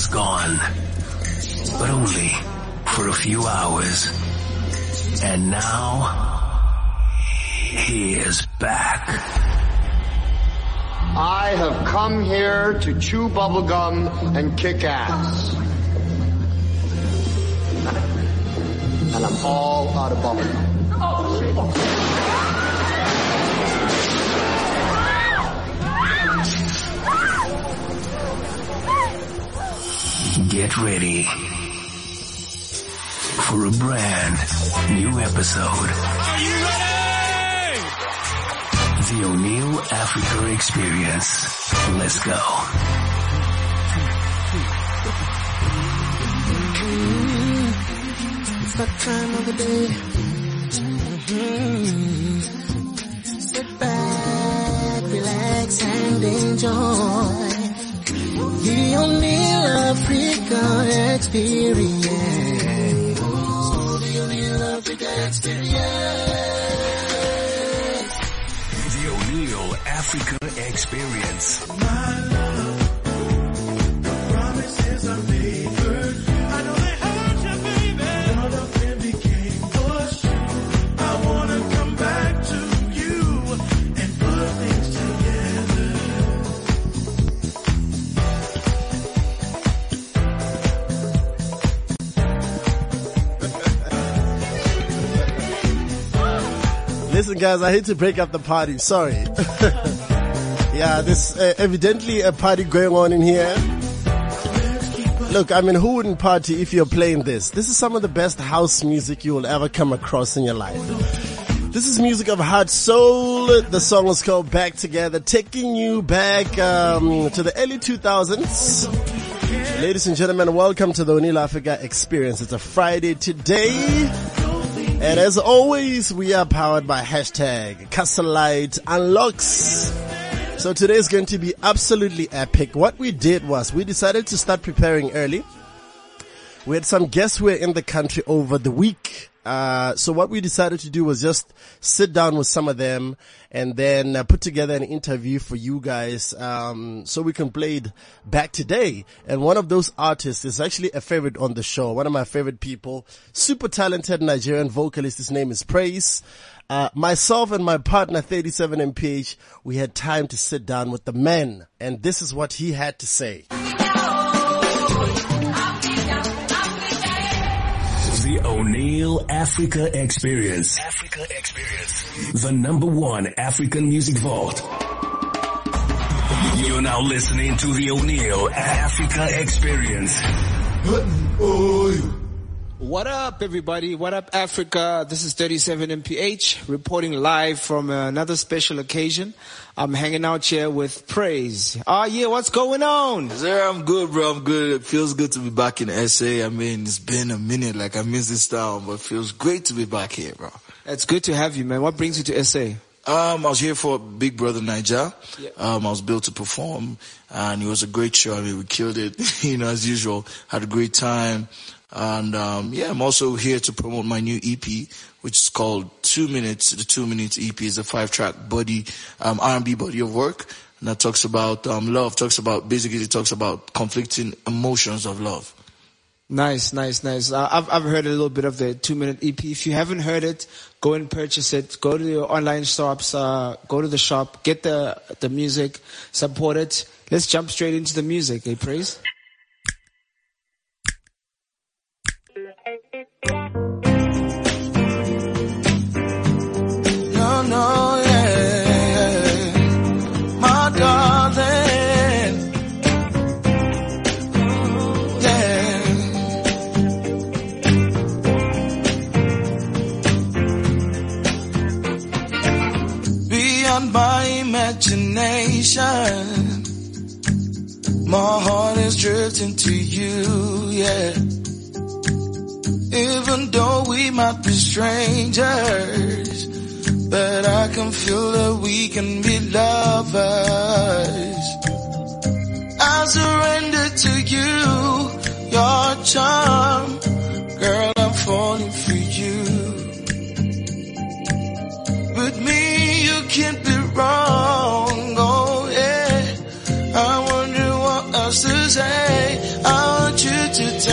was gone, but only for a few hours. And now, he is back. I have come here to chew bubblegum and kick ass. And I'm all out of bubblegum. Oh, Get ready for a brand new episode. Are you ready? The Oneal Africa Experience. Let's go. It's that time of the day. Mhm. Sit back, relax, and enjoy the Oneal Africa experience. The Oneal Africa experience. The Oneal Africa Experience. Guys, I hate to break up the party. Sorry. yeah, there's uh, evidently a party going on in here. Look, I mean, who wouldn't party if you're playing this? This is some of the best house music you will ever come across in your life. This is music of heart soul. The song is called Back Together, taking you back um, to the early 2000s. Ladies and gentlemen, welcome to the Oneal Africa Experience. It's a Friday today. And as always, we are powered by hashtag CastleLite Unlocks. So today is going to be absolutely epic. What we did was we decided to start preparing early. We had some guests who were in the country over the week. Uh, so what we decided to do was just sit down with some of them and then uh, put together an interview for you guys, um, so we can play it back today. And one of those artists is actually a favorite on the show. One of my favorite people, super talented Nigerian vocalist. His name is Praiz. Uh, myself and my partner 37 MPH, we had time to sit down with the man and this is what he had to say. Oneal Africa Experience. Africa Experience. The number one African music vault. You're now listening to the Oneal Africa Experience. What up, everybody? What up, Africa? This is 37 MPH reporting live from another special occasion. I'm hanging out here with Praiz. Ah, yeah, what's going on? Sir, I'm good, bro. I'm good. It feels good to be back in SA. I mean, it's been a minute. Like I miss this town, but it feels great to be back here, bro. It's good to have you, man. What brings you to SA? Um, I was here for Big Brother Naija. Yeah. Um, I was built to perform, and it was a great show. I mean, we killed it, you know, as usual. Had a great time, and um, yeah, I'm also here to promote my new EP, which is called Two Minutes. The Two Minutes EP is a five-track body, um, R&B body of work, and that talks about um, love. Talks about basically, it talks about conflicting emotions of love. Nice, nice, nice. I've, I've heard a little bit of the two minute EP. If you haven't heard it, go and purchase it. Go to your online shops, uh, go to the shop, get the, the music, support it. Let's jump straight into the music, Hey, Praiz? No, no, yeah. My darling. Yeah. Beyond my imagination. My heart is drifting to you, yeah. Even though we might be strangers. But I can feel that we can be lovers. I surrender to you, your charm. Girl, I'm falling for you. With me, you can't be wrong. Oh, yeah. I wonder what else to say. I hurry.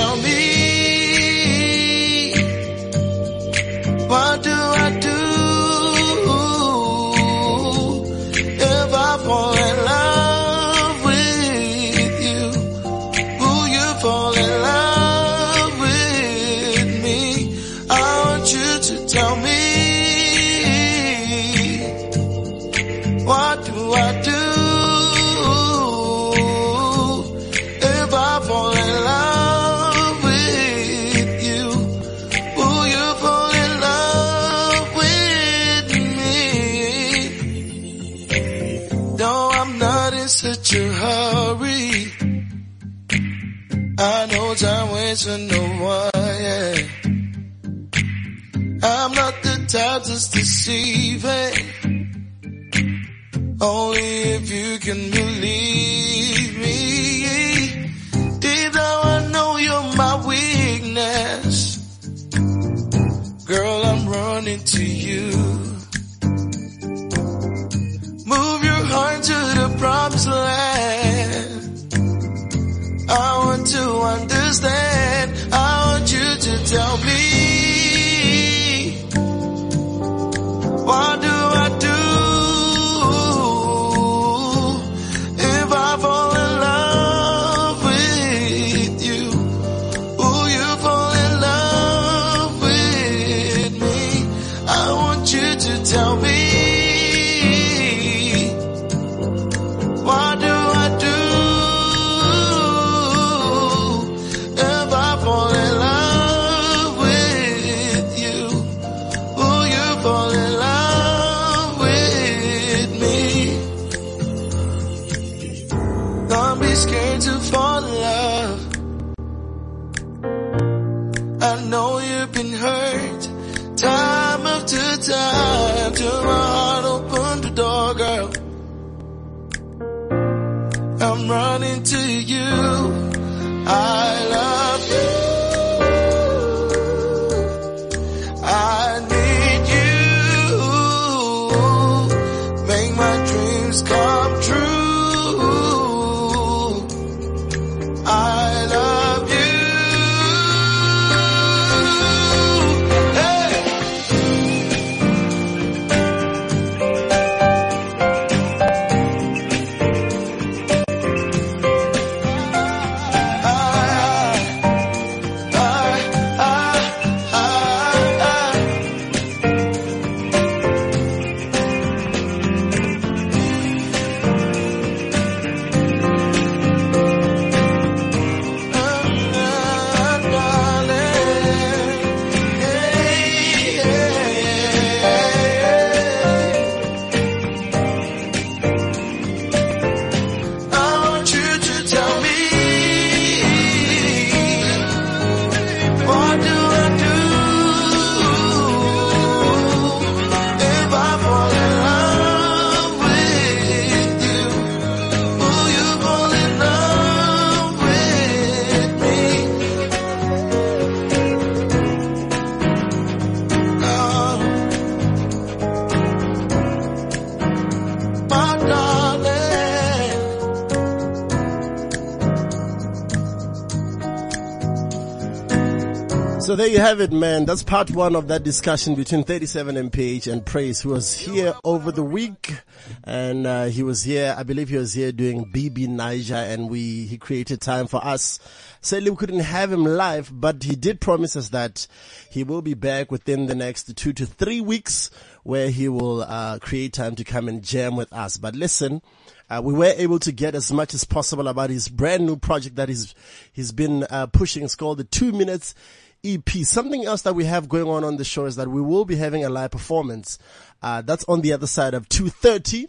So there you have it, man. That's part one of that discussion between 37 MPH and Praiz, who was here over the week. And, uh, he was here, I believe he was here doing BB Naija and we, he created time for us. Sadly, we couldn't have him live, but he did promise us that he will be back within the next two to three weeks where he will, uh, create time to come and jam with us. But listen, uh, we were able to get as much as possible about his brand new project that he's, he's been, uh, pushing. It's called the two minutes EP. Something else that we have going on on the show is that we will be having a live performance. Uh, that's on the other side of 2.30.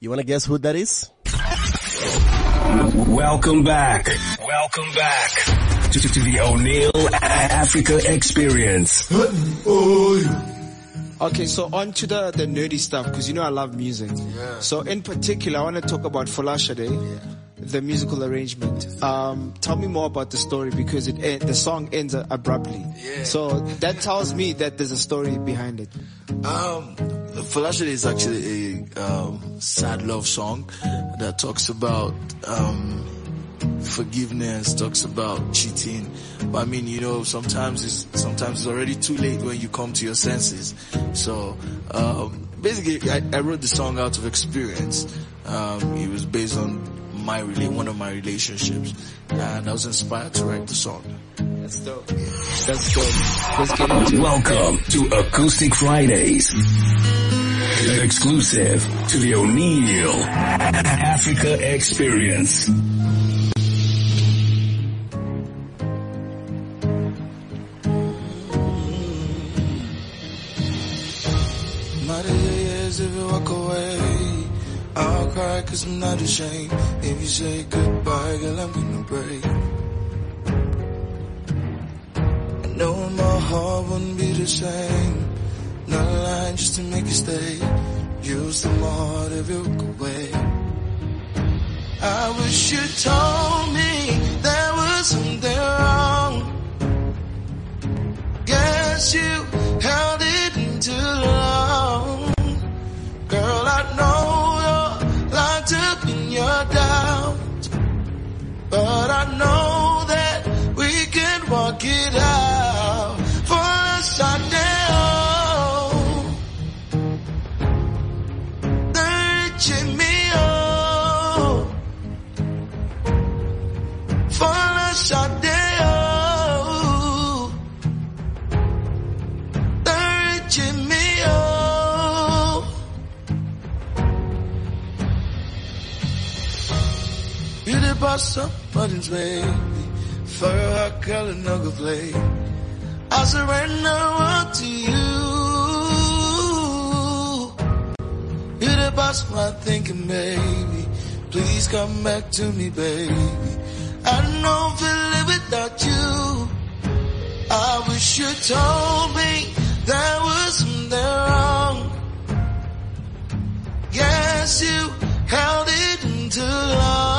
You want to guess who that is? Welcome back. Welcome back to, to the Oneal Africa Experience. Okay, so on to the, the nerdy stuff, because you know I love music. So in particular, I want to talk about Folashade, the musical arrangement. Um, tell me more about the story because it en- the song ends abruptly. So that tells me that there's a story behind it. Um, is actually a um, sad love song that talks about um, forgiveness, talks about cheating. But I mean, you know, sometimes it's sometimes it's already too late when you come to your senses. So um, basically, I, I wrote the song out of experience. Um, it was based on my rela- one of my relationships, and I was inspired to write the song. That's dope. That's dope. Let's get into it. Welcome to Acoustic Fridays. Exclusive to the Oneal Africa Experience. Cause I'm. If you say goodbye, girl, I'm gonna break. I know my heart wouldn't be the same. Not lying just to make you stay. Use the if you walk away. I wish you told me there was something wrong. Guess you held it too long. Your doubt. But I know that we can walk it out. You the boss of buttons, baby. For a color knuckle play. I surrender all to you. You're the boss my thinking, baby. Please come back to me, baby. I don't it without you. I wish you told me there was something wrong. Yes, you held it too long.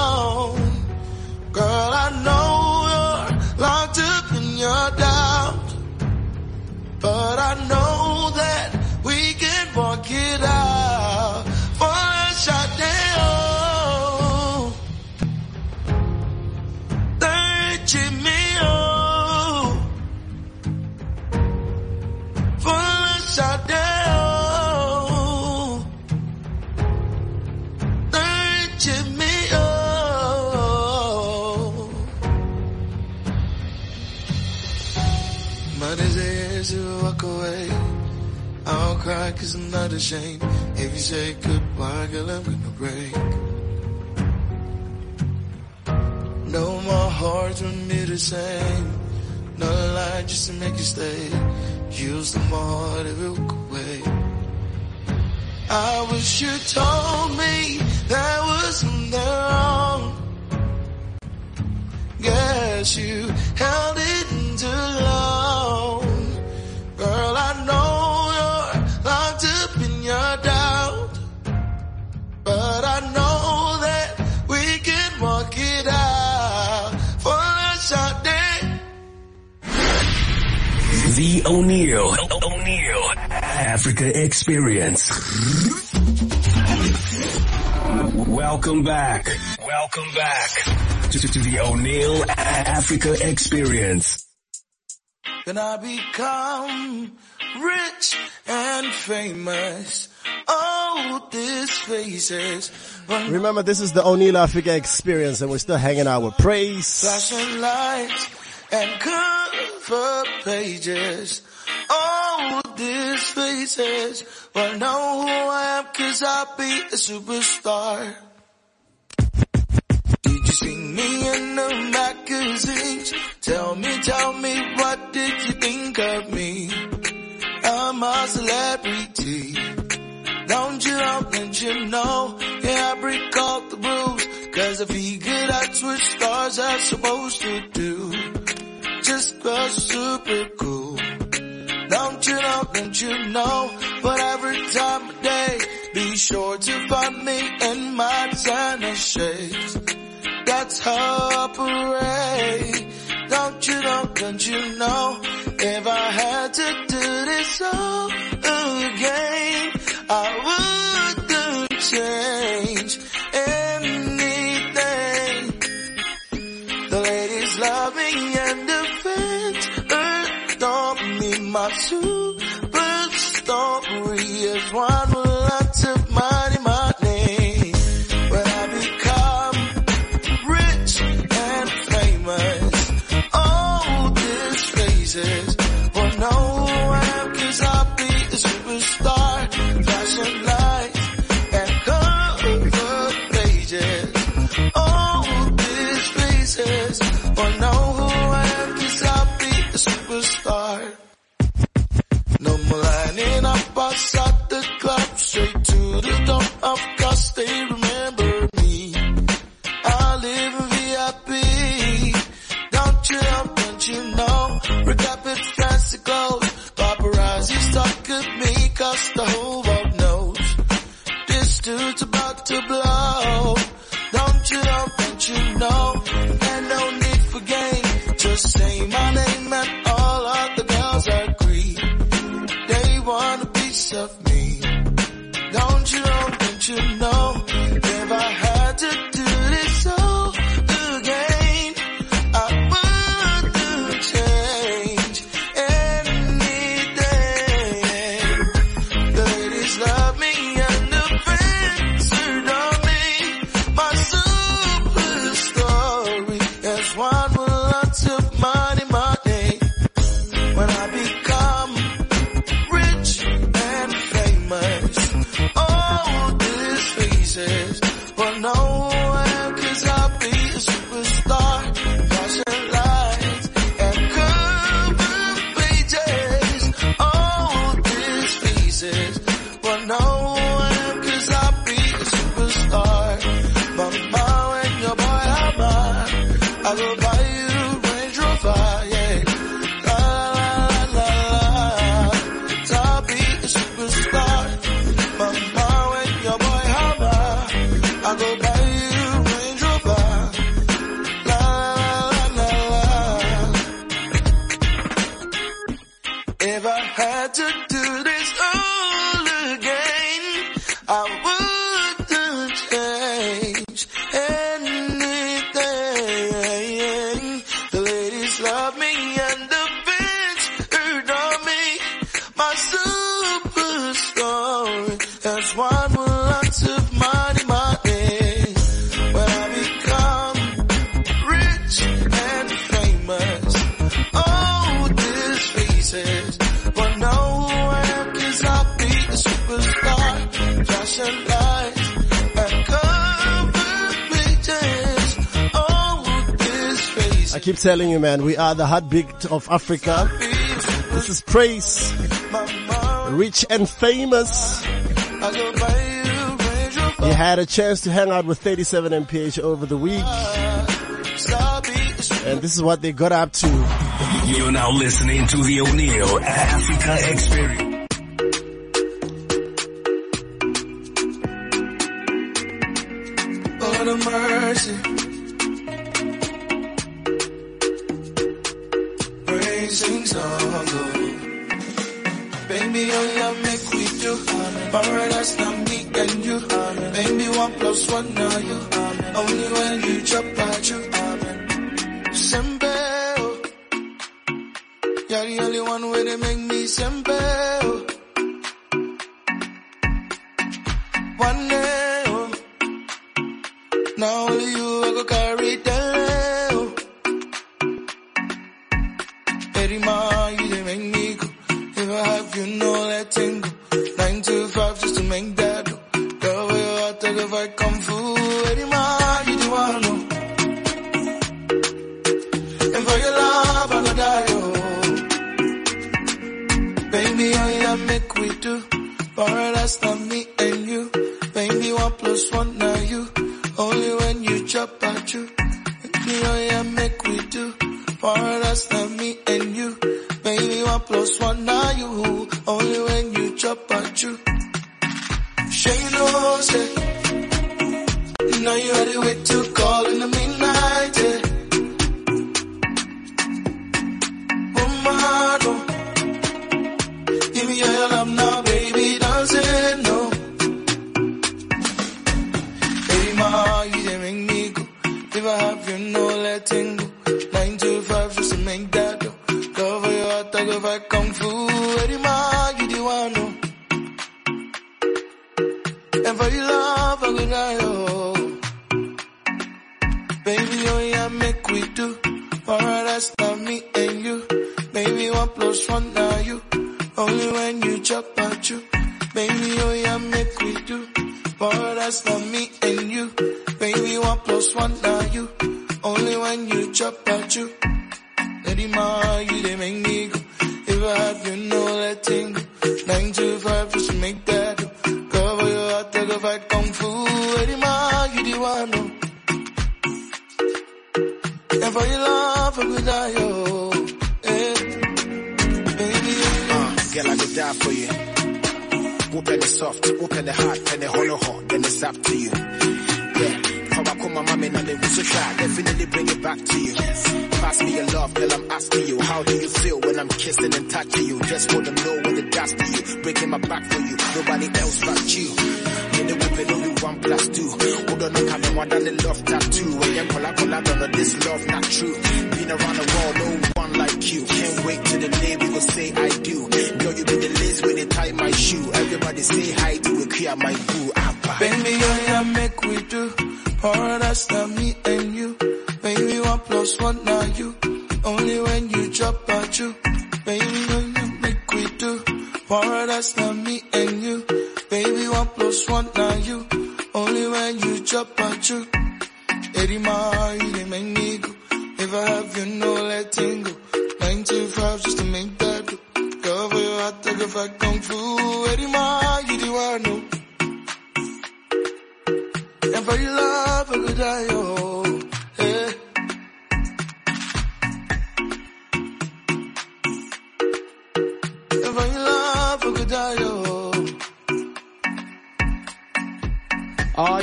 I know that we can walk it out Cause I'm not ashamed. If you say goodbye, girl, I'm gonna break. No, my heart wouldn't be the same. No lie just to make you stay. Use the heart you walk away. I wish you told me there was something wrong. Guess you held it too long. Oneal. Oneal. Africa Experience. Welcome back. Welcome back to, to the Oneal Africa Experience. Can I become rich and famous? Oh, this faces when Remember, this is the Oneal Africa Experience, and we're still hanging out with Praiz. flashing lights and cover pages. Oh, these faces will know who I am cause I'll be a superstar. Did you see me in the magazines? Tell me, tell me, what did you think of me? I'm a celebrity. Don't you know, don't you know? Yeah, I break all the rules. Cause I figured that's what stars are supposed to do. Just cause super cool. Don't you know, don't you know? But every time of day, be sure to find me in my designer shades. That's how I operate. Don't you know, don't you know? If I had to do this all again, I wouldn't change My super story is one with lots of telling you, man, we are the heartbeat of Africa. This is Praiz, rich and famous. You had a chance to hang out with 37 MPH over the week. And this is what they got up to. You're now listening to the Oneal Africa Experience. sing song. Baby, All you make we do paradise, now me and you. Baby, one plus one, now you. Only when you drop out, you. Sembe, oh. you're the only one way to make me sembe. baby, oh yeah.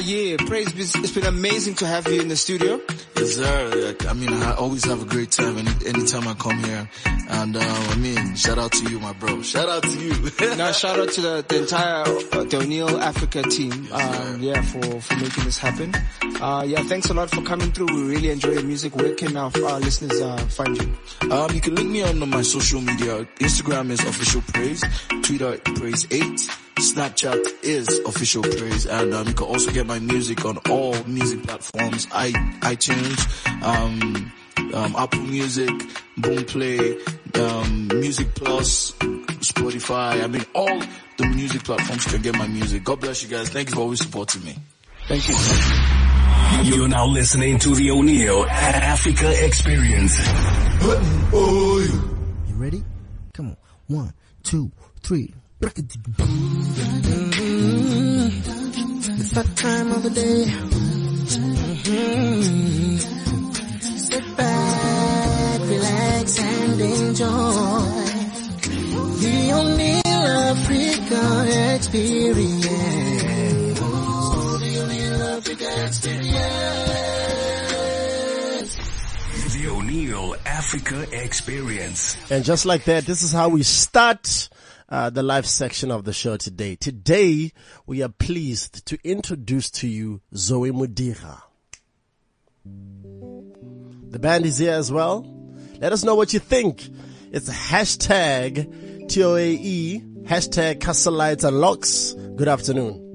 Yeah, praise be. It's been amazing to have you in the studio. Yes, sir. I mean, I always have a great time any, anytime I come here. And, uh, I mean, shout out to you, my bro. Shout out to you. Now shout out to the, the entire uh, the Oneal Africa team. Um, yeah, for for making this happen. Uh, yeah, thanks a lot for coming through. We really enjoy your music. Where can our, our listeners uh, find you? Um, you can link me on my social media. Instagram is official Praiz. Twitter Praiz eight. Snapchat is official Praiz, and um, you can also get my music on all music platforms: i iTunes, um, um, Apple Music, Boomplay, um, Music Plus, Spotify. I mean, all the music platforms can get my music. God bless you guys. Thank you for always supporting me. Thank you. You're now listening to the Oneal Africa Experience. You ready? Come on. One, two, three. It's that time of the day. Mhm. Sit back, relax, and enjoy the Oneal Africa experience. The Oneal Africa experience. The Oneal Africa Experience. And just like that, this is how we start uh, the live section of the show today. Today, we are pleased to introduce to you Zoe Modiga. The band is here as well. Let us know what you think. It's hashtag TOAE, hashtag Castle Lite Unlocks. Good afternoon.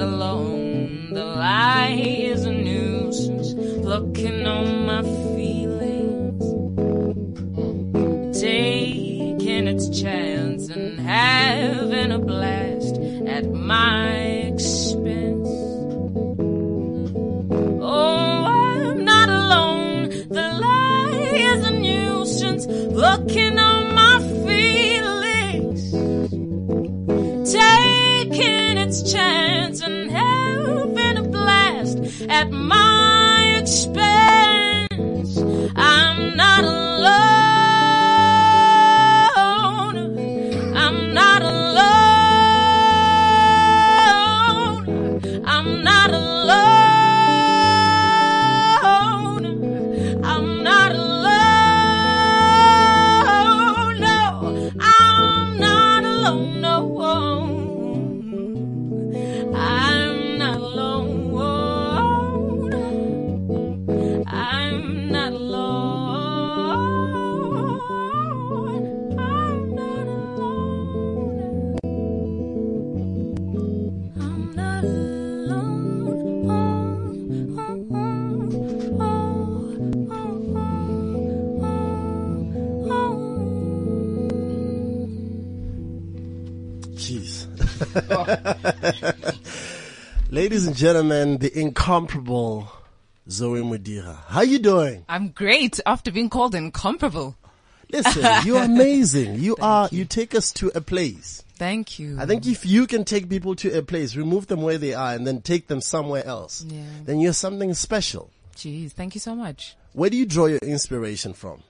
Alone. Ladies and gentlemen, the incomparable Zoe Modiga. How you doing? I'm great after being called incomparable. Listen, you're amazing. You are, you take us to a place. Thank you. I think if you can take people to a place, remove them where they are and then take them somewhere else, Yeah. then you're something special. Jeez, thank you so much. Where do you draw your inspiration from?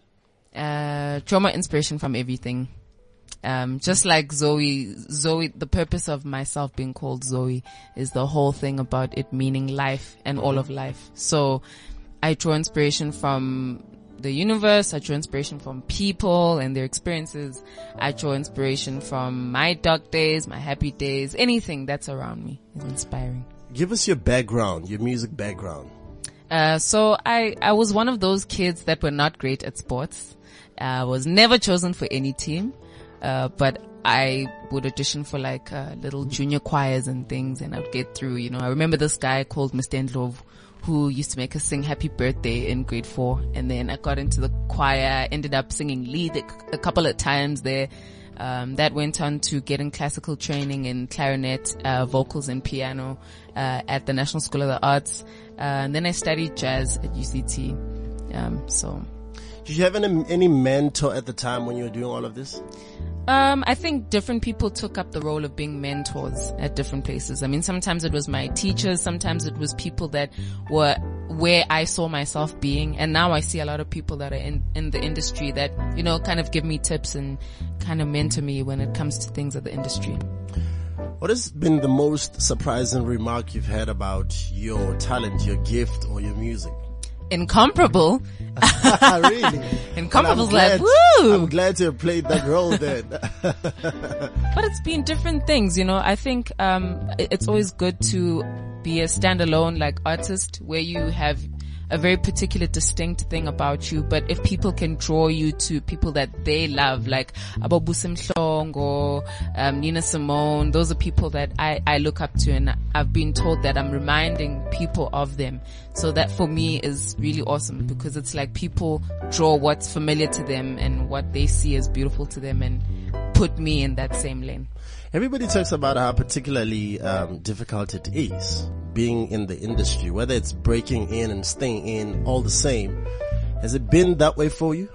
Uh, draw my inspiration from everything. Um, just like Zoe, Zoe, the purpose of myself being called Zoe is the whole thing about it meaning life and all of life. So I draw inspiration from the universe. I draw inspiration from people and their experiences. I draw inspiration from my dark days, my happy days, anything that's around me is inspiring. Give us your background, your music background. Uh, so I, I was one of those kids that were not great at sports. I was never chosen for any team. Uh, but I would audition for like, uh, little junior choirs and things and I'd get through, you know. I remember this guy called Mr. Ndlovu who used to make us sing happy birthday in grade four. And then I got into the choir, ended up singing lead a, couple of times there. Um, that went on to getting classical training in clarinet, uh, vocals and piano, uh, at the National School of the Arts. Uh, and then I studied jazz at UCT. Um, so. Did you have any, any mentor at the time when you were doing all of this? Um, I think different people took up the role of being mentors at different places. I mean, sometimes it was my teachers, sometimes it was people that were where I saw myself being, and now I see a lot of people that are in, in the industry that, you know, kind of give me tips and kind of mentor me when it comes to things of the industry. What has been the most surprising remark you've had about your talent, your gift, or your music? Incomparable. really? Incomparable's I'm like, glad- woo! I'm glad to have played that role then. but it's been different things, you know. I think um, it's always good to be a standalone like artist where you have a very particular distinct thing about you. But if people can draw you to people that they love, like Abobusim or um, Nina Simone, those are people that I, I look up to and I've been told that I'm reminding people of them. So that for me is really awesome because it's like people draw what's familiar to them and what they see as beautiful to them and put me in that same lane. Everybody talks about how particularly um, difficult it is being in the industry, whether it's breaking in and staying in, all the same. Has it been that way for you?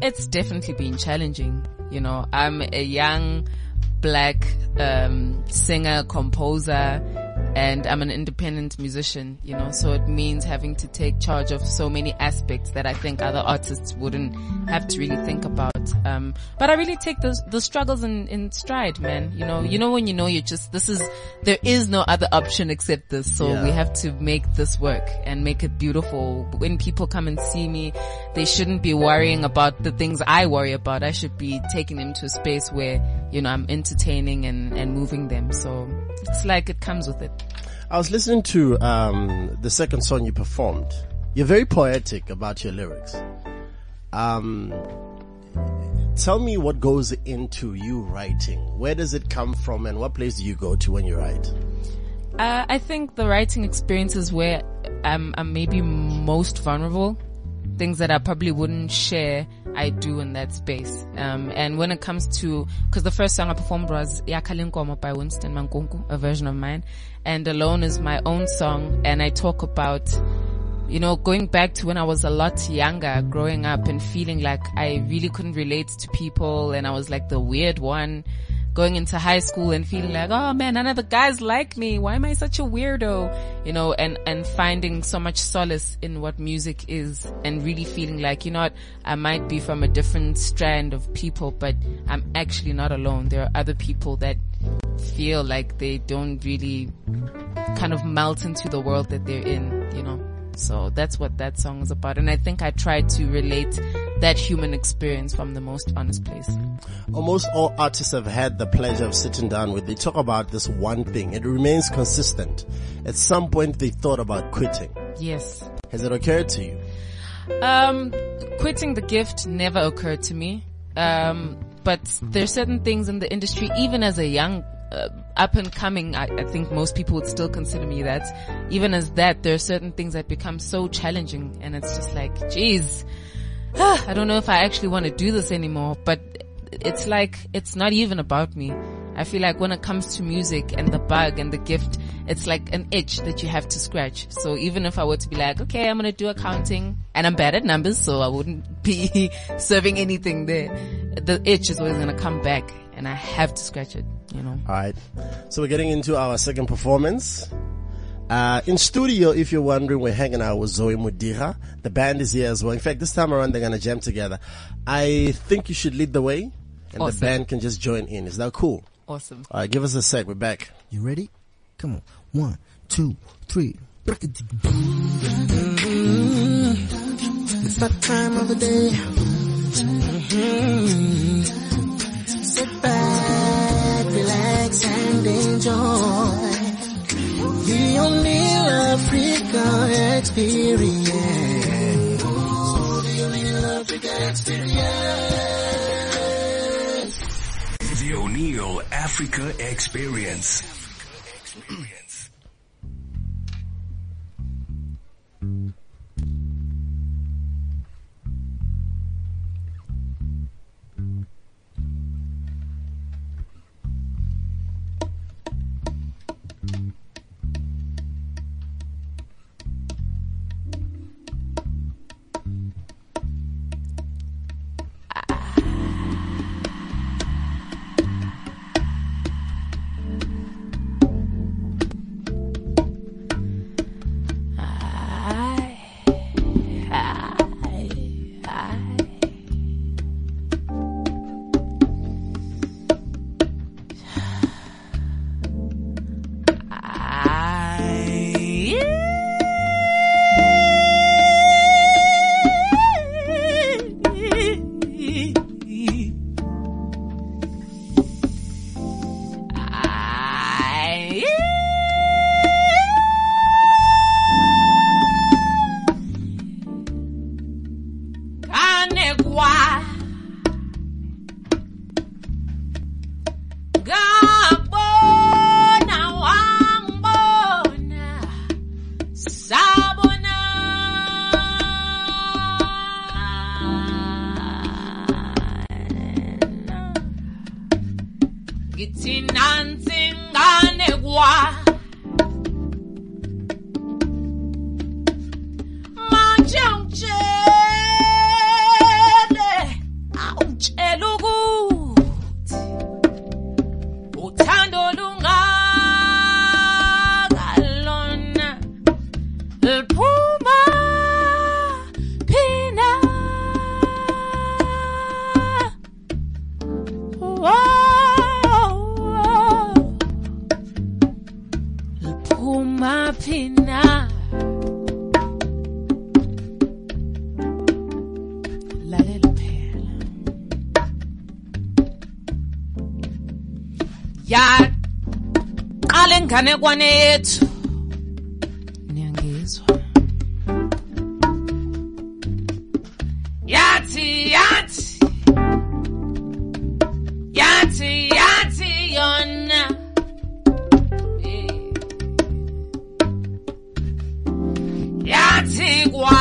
It's definitely been challenging. You know, I'm a young black um, singer, composer, and I'm an independent musician, you know, so it means having to take charge of so many aspects that I think other artists wouldn't have to really think about. Um, but I really take those, the struggles in, in stride, man. You know, you know when you know you're just, this is, there is no other option except this. So Yeah. we have to make this work and make it beautiful. When people come and see me, they shouldn't be worrying about the things I worry about. I should be taking them to a space where, you know, I'm entertaining and, and moving them. So it's like it comes with it. I was listening to um, the second song you performed. You're very poetic about your lyrics. Um, tell me what goes into you writing. Where does it come from, and what place do you go to when you write? Uh, I think the writing experience is where I'm, I'm maybe most vulnerable. Things that I probably wouldn't share, I do in that space. Um, and when it comes to, cause the first song I performed was Yakalinkomo by Winston Mankunku, a version of mine. And Alone is my own song. And I talk about, you know, going back to when I was a lot younger, growing up and feeling like I really couldn't relate to people and I was like the weird one going into high school and feeling like, mm. oh man, none of the guys like me. Why am I such a weirdo? You know, and, and finding so much solace in what music is and really feeling like, you know what, I might be from a different strand of people, but I'm actually not alone. There are other people that feel like they don't really kind of melt into the world that they're in, you know. So that's what that song is about. And I think I tried to relate that human experience from the most honest place. Almost all artists have had the pleasure of sitting down with. They talk about this one thing. It remains consistent. At some point, they thought about quitting. Yes. Has it occurred to you? Um, quitting the gift never occurred to me. Um, but there's certain things in the industry, even as a young, uh, up and coming, I, I think most people would still consider me that. Even as that, there are certain things that become so challenging and it's just like, geez, I don't know if I actually want to do this anymore, but it's like, it's not even about me. I feel like when it comes to music and the bug and the gift, it's like an itch that you have to scratch. So even if I were to be like, okay, I'm going to do accounting and I'm bad at numbers, so I wouldn't be serving anything there. The itch is always going to come back and I have to scratch it, you know. All right. So we're getting into our second performance. Uh, in studio, if you're wondering, we're hanging out with Zoe Modiga. The band is here as well. In fact, this time around, they're going to jam together. I think you should lead the way and Awesome. the band can just join in. Is that cool? Awesome. All right. Give us a sec. We're back. You ready? Come on. One, two, three. It's that time of the day. Mhm. Sit back, relax, and enjoy Pioneer Africa Experience. The Oneal Africa Experience. Africa Experience. Yaqala enganekwane yethu. Niyangizwa. Yathi yathi. Yathi yathi yona. Eh. yathi kwasukela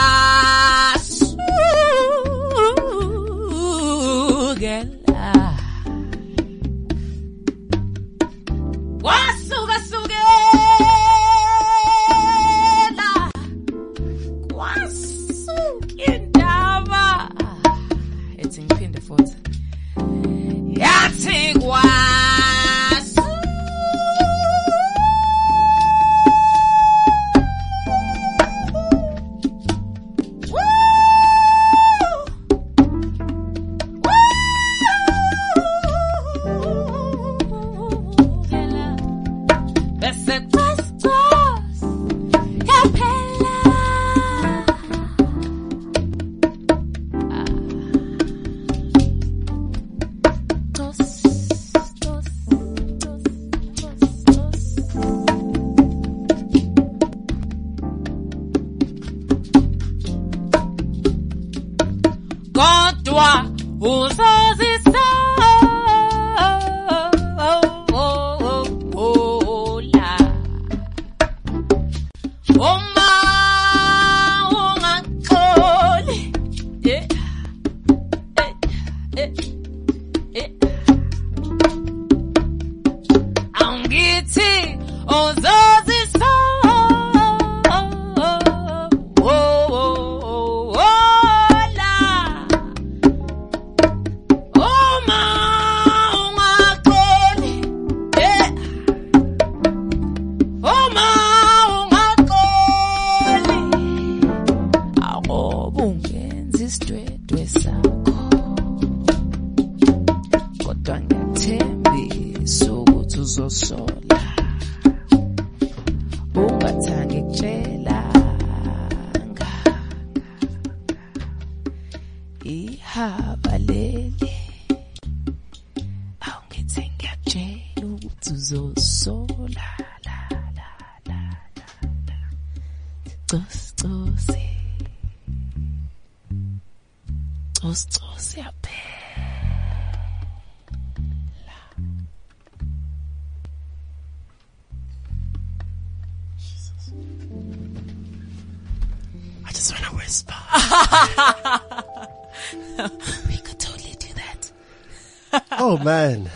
man.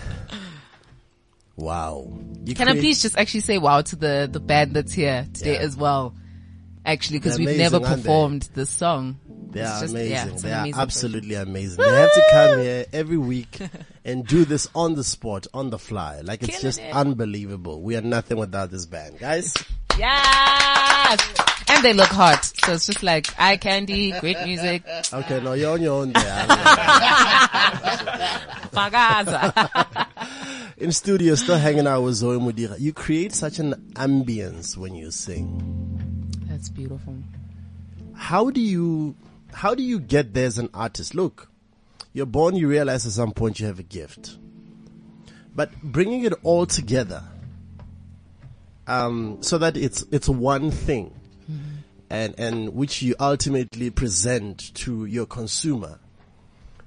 Wow. You Can I please just actually say wow to the, the band that's here today Yeah. as well? Actually, because we've never performed this song. They are just- amazing. yeah, they are amazing absolutely amazing. They have to come here every week and do this on the spot, on the fly. Like it's Killing just it. unbelievable. We are nothing without this band, guys. And they look hot. So it's just like eye candy, great music. Okay, no, you're on your own there. In studio, still hanging out with Zoe Modiga. You create such an ambience when you sing. That's beautiful. How do you, how do you get there as an artist? Look, you're born, you realize at some point you have a gift. But bringing it all together, um, so that it's, it's one thing and, and which you ultimately present to your consumer.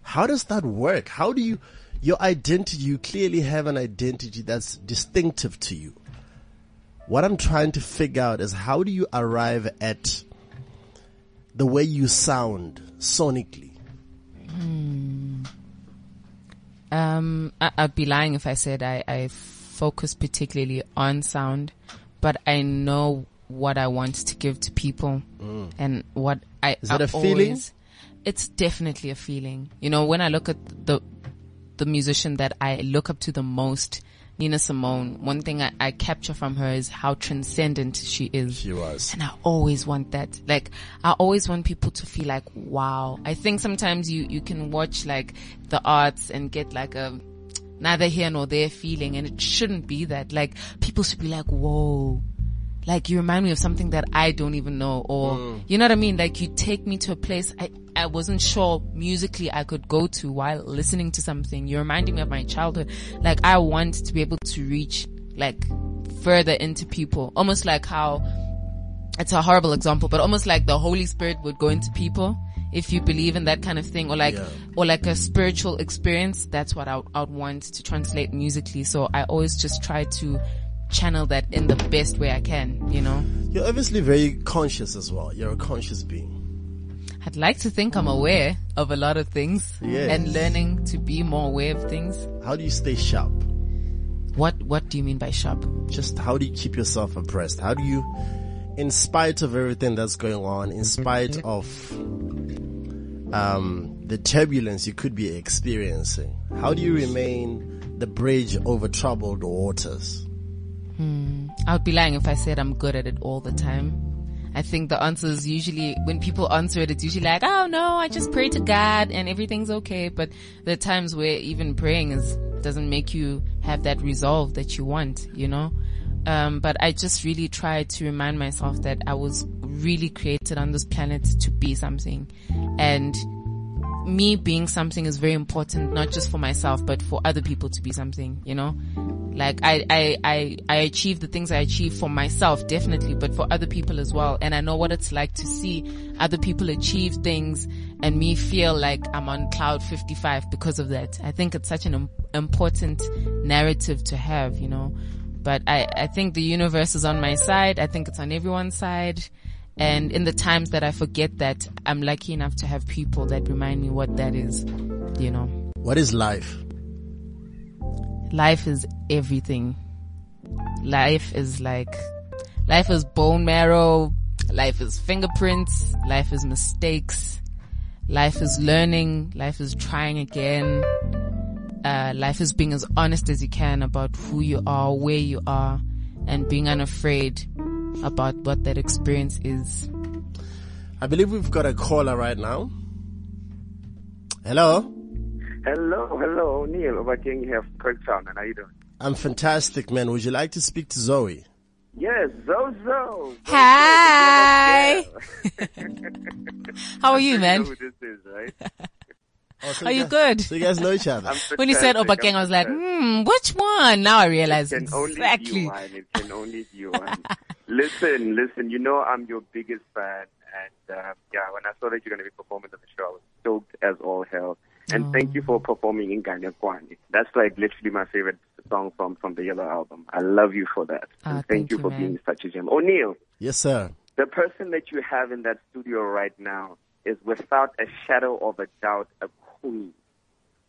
How does that work? How do you, your identity, you clearly have an identity that's distinctive to you. What I'm trying to figure out is how do you arrive at the way you sound sonically? Um, I, I'd be lying if I said I, I focus particularly on sound, but I know what I want to give to people mm. and what I Is I a feeling? it's definitely a feeling. You know, when I look at the the musician that I look up to the most Nina Simone, one thing I, I capture from her is how transcendent she is. She was. And I always want that. Like, I always want people to feel like, wow. I think sometimes you, you can watch like the arts and get like a neither here nor there feeling and it shouldn't be that. Like, people should be like, whoa. Like, you remind me of something that I don't even know or, mm. you know what I mean? Like, you take me to a place I, I wasn't sure musically I could go to while listening to something. You're reminding me of my childhood. Like, I want to be able to reach like further into people. Almost like how it's a horrible example, but almost like the Holy Spirit would go into people if you believe in that kind of thing or like, or like a spiritual experience. That's what I I would want to translate musically. So I always just try to channel that in the best way I can, you know? You're obviously very conscious as well. You're a conscious being. I'd like to think I'm aware of a lot of things Yes. and learning to be more aware of things. How do you stay sharp? What, what do you mean by sharp? Just how do you keep yourself abreast? How do you, in spite of everything that's going on, in mm-hmm. spite of, um, the turbulence you could be experiencing, how do you remain the bridge over troubled waters? Hmm. I would be lying if I said I'm good at it all the time. I think the answer is usually, when people answer it, it's usually like, oh no, I just pray to God and everything's okay. But there are times where even praying is, doesn't make you have that resolve that you want, you know? Um, but I just really try to remind myself that I was really created on this planet to be something. And me being something is very important, not just for myself, but for other people to be something, you know? Like I, I, I, I achieve the things I achieve for myself, definitely, but for other people as well. And I know what it's like to see other people achieve things and me feel like I'm on cloud 55 because of that. I think it's such an important narrative to have, you know? But I, I think the universe is on my side. I think it's on everyone's side. And in the times that I forget that, I'm lucky enough to have people that remind me what that is, you know. What is life? Life is everything. Life is like, life is bone marrow. Life is fingerprints. Life is mistakes. Life is learning. Life is trying again. Uh, life is being as honest as you can about who you are, where you are, and being unafraid about what that experience is. I believe we've got a caller right now. Hello? Hello, hello, Neil. Obakeng here from Kirktown, and how you doing? I'm fantastic, man. Would you like to speak to Zoe? Yes, Zozo. Hi. How are you, man? know who this is, right? Are you good? So you guys know each other? When you said fantastic, Obakeng, I'm I was like, hmm, which one? Now I realize It can only be exactly. one. It can only be one. listen, listen. You know I'm your biggest fan, and uh, yeah, when I saw that you're going to be performing on the show, I was stoked as all hell. And thank you for performing Inganekwane. That's like literally my favorite song from from the Yellow album. I love you for that. And thank, thank you you, for man. being such a gem. Oneal. Yes, sir. the person that you have in that studio right now is without a shadow of a doubt a queen.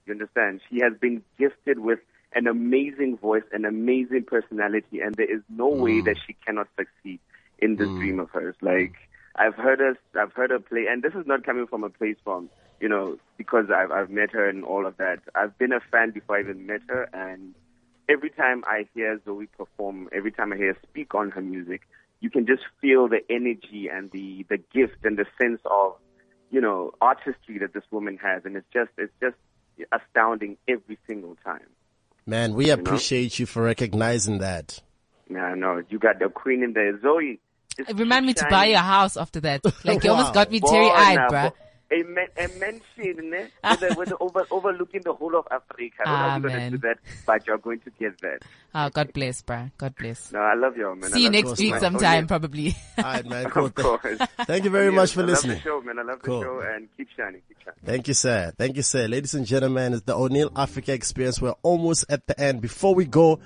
You understand? She has been gifted with an amazing voice, an amazing personality, and there is no way mm. that she cannot succeed in this mm. dream of hers. Like I've heard her, I've heard her play, and this is not coming from a place from you know because I've I've met her and all of that. I've been a fan before I even met her, and every time I hear Zoe perform, every time I hear her speak on her music, you can just feel the energy and the the gift and the sense of you know artistry that this woman has, and it's just it's just astounding every single time. Man, we appreciate you for recognizing that. Yeah, no, you got the queen in there, Zoe. just Remind keep me to buy you a house after that. Like you almost got me teary eyed, Bona, bruh. Bo- A, man, a mansion ne? with, a, with a over, overlooking the whole of Africa. I don't know Ah, how you're going to do that, but you're going to get that. Oh, God bless, bruh. God bless. No, I love you, man. See you next you. week Man. sometime, Oh, probably. All right, man. Cool. Of course. Thank you very Yes, much for I listening. love the show, man. I love Cool. the show, and keep shining, keep shining. Thank you, sir. Thank you, sir. Ladies and gentlemen, it's the Oneal Africa experience. We're almost at the end. Before we go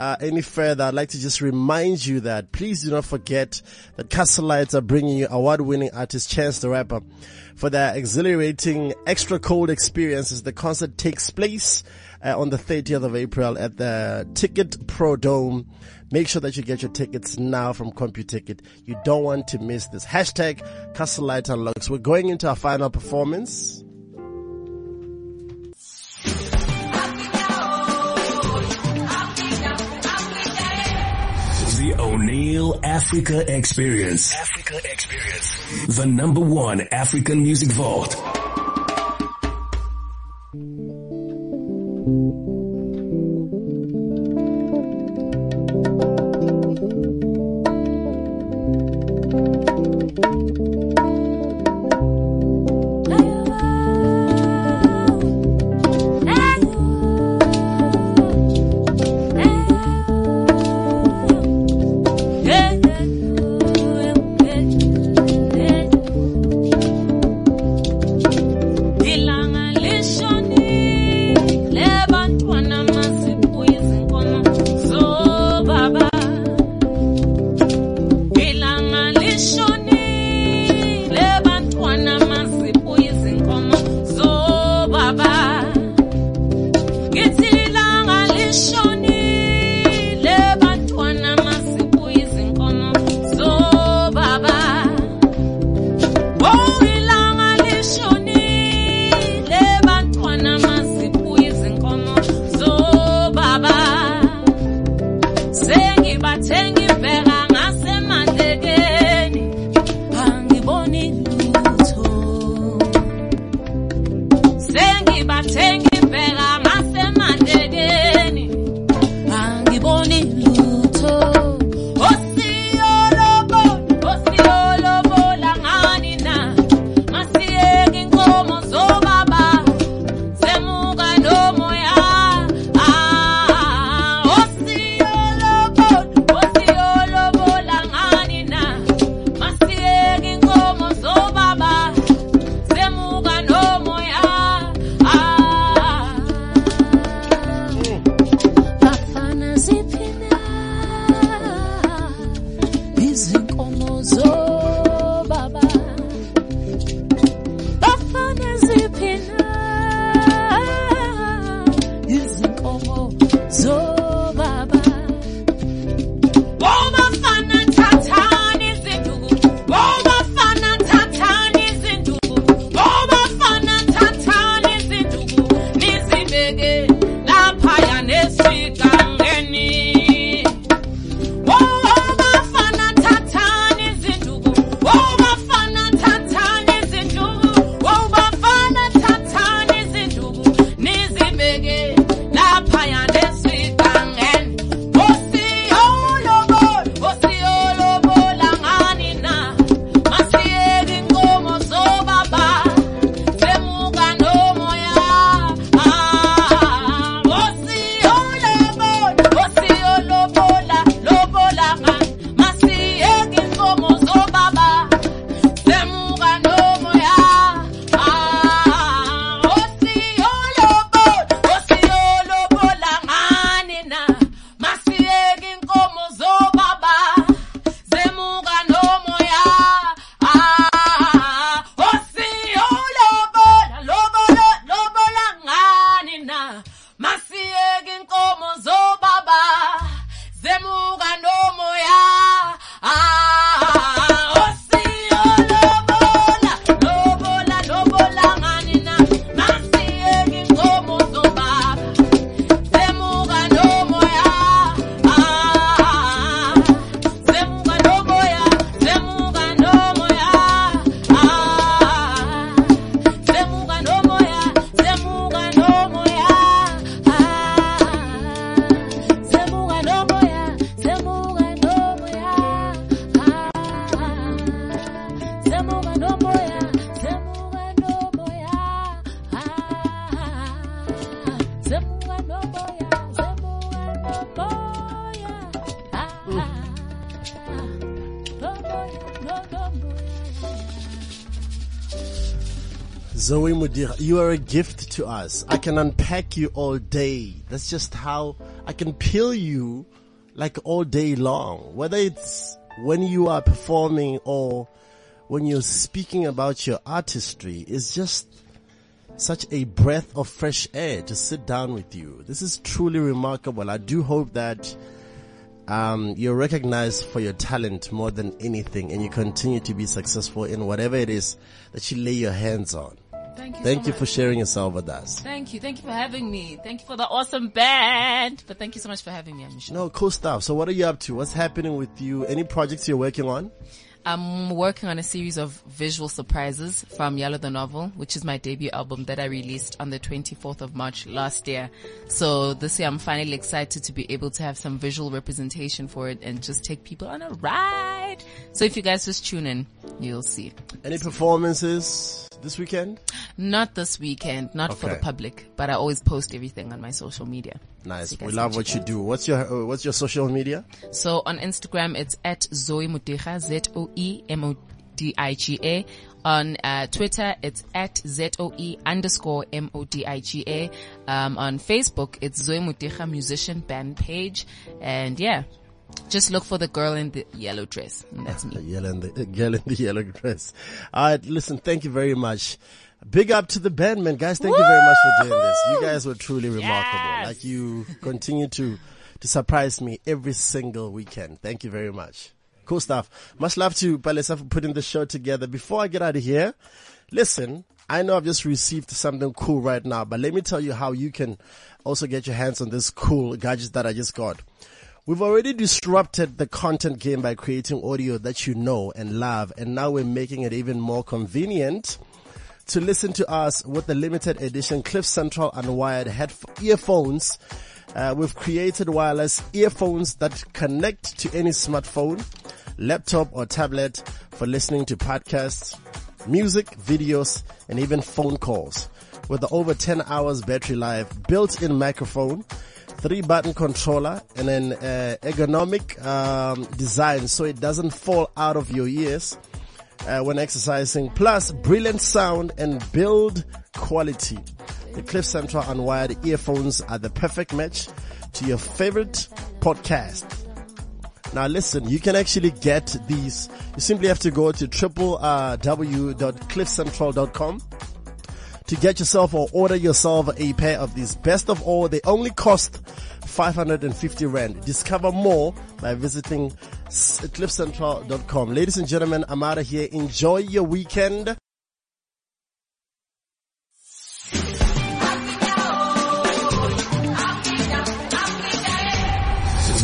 uh, any further, I'd like to just remind you that please do not forget that Castle Lites are bringing you award-winning artist Chance the Rapper for their exhilarating extra cold experiences. The concert takes place uh, on the 30th of April at the TicketPro Dome. Make sure that you get your tickets now from CompuTicket. You don't want to miss this. Hashtag Castle Lite Unlocks. We're going into our final performance. Oneal Africa Experience. Africa Experience. The number one African music vault. Zoe Modiga, you are a gift to us. I can unpack you all day. That's just how I can peel you like all day long. Whether it's when you are performing or when you're speaking about your artistry, it's just such a breath of fresh air to sit down with you. This is truly remarkable. I do hope that um, you're recognized for your talent more than anything and you continue to be successful in whatever it is that you lay your hands on. Thank you. Thank so you for sharing yourself with us. Thank you. Thank you for having me. Thank you for the awesome band. But thank you so much for having me, Amisha. No, cool stuff. So what are you up to? What's happening with you? Any projects you're working on? I'm working on a series of visual surprises from Yellow the Novel, which is my debut album that I released on the 24th of March last year. So this year I'm finally excited to be able to have some visual representation for it and just take people on a ride. So if you guys just tune in, you'll see. Any performances this weekend? Not this weekend, not for the public, but I always post everything on my social media. Nice. So we love what you out. do. What's your uh, What's your social media? So on Instagram, it's at Zoe Modiga, Z-O-E-M-O-D-I-G-A. On uh, Twitter, it's at Z-O-E underscore M-O-D-I-G-A. Um, on Facebook, it's Zoe Modiga Musician Band Page. And yeah, just look for the girl in the yellow dress. That's me. The yellow in the girl in the yellow dress. All right, listen. Thank you very much. Big up to the band, man, guys. Thank you very much for doing this. You guys were truly remarkable. Like you continue to to surprise me every single weekend. Thank you very much. Cool stuff. Much love to Palesa for putting the show together. Before I get out of here, listen. I know I've just received something cool right now, but let me tell you how you can also get your hands on this cool gadget that I just got. We've already disrupted the content game by creating audio that you know and love, and now we're making it even more convenient to listen to us with the limited edition Cliff Central Unwired head earphones. Uh, we've created wireless earphones that connect to any smartphone, laptop or tablet for listening to podcasts, music, videos, and even phone calls. With the over 10 hours battery life, built-in microphone, three button controller and an uh, ergonomic um, design so it doesn't fall out of your ears uh, when exercising plus brilliant sound and build quality. The cliff central unwired earphones are the perfect match to your favorite podcast. Now listen, you can actually get these. You simply have to go to triple uh, w.cliffcentral.com to get yourself or order yourself a pair of these. Best of all, they only cost 550 rand. Discover more by visiting s- cliffcentral.com. Ladies and gentlemen, I'm out of here. Enjoy your weekend.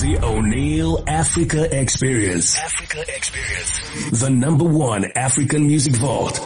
The Oneal Africa Experience. Africa Experience. The number one African music vault.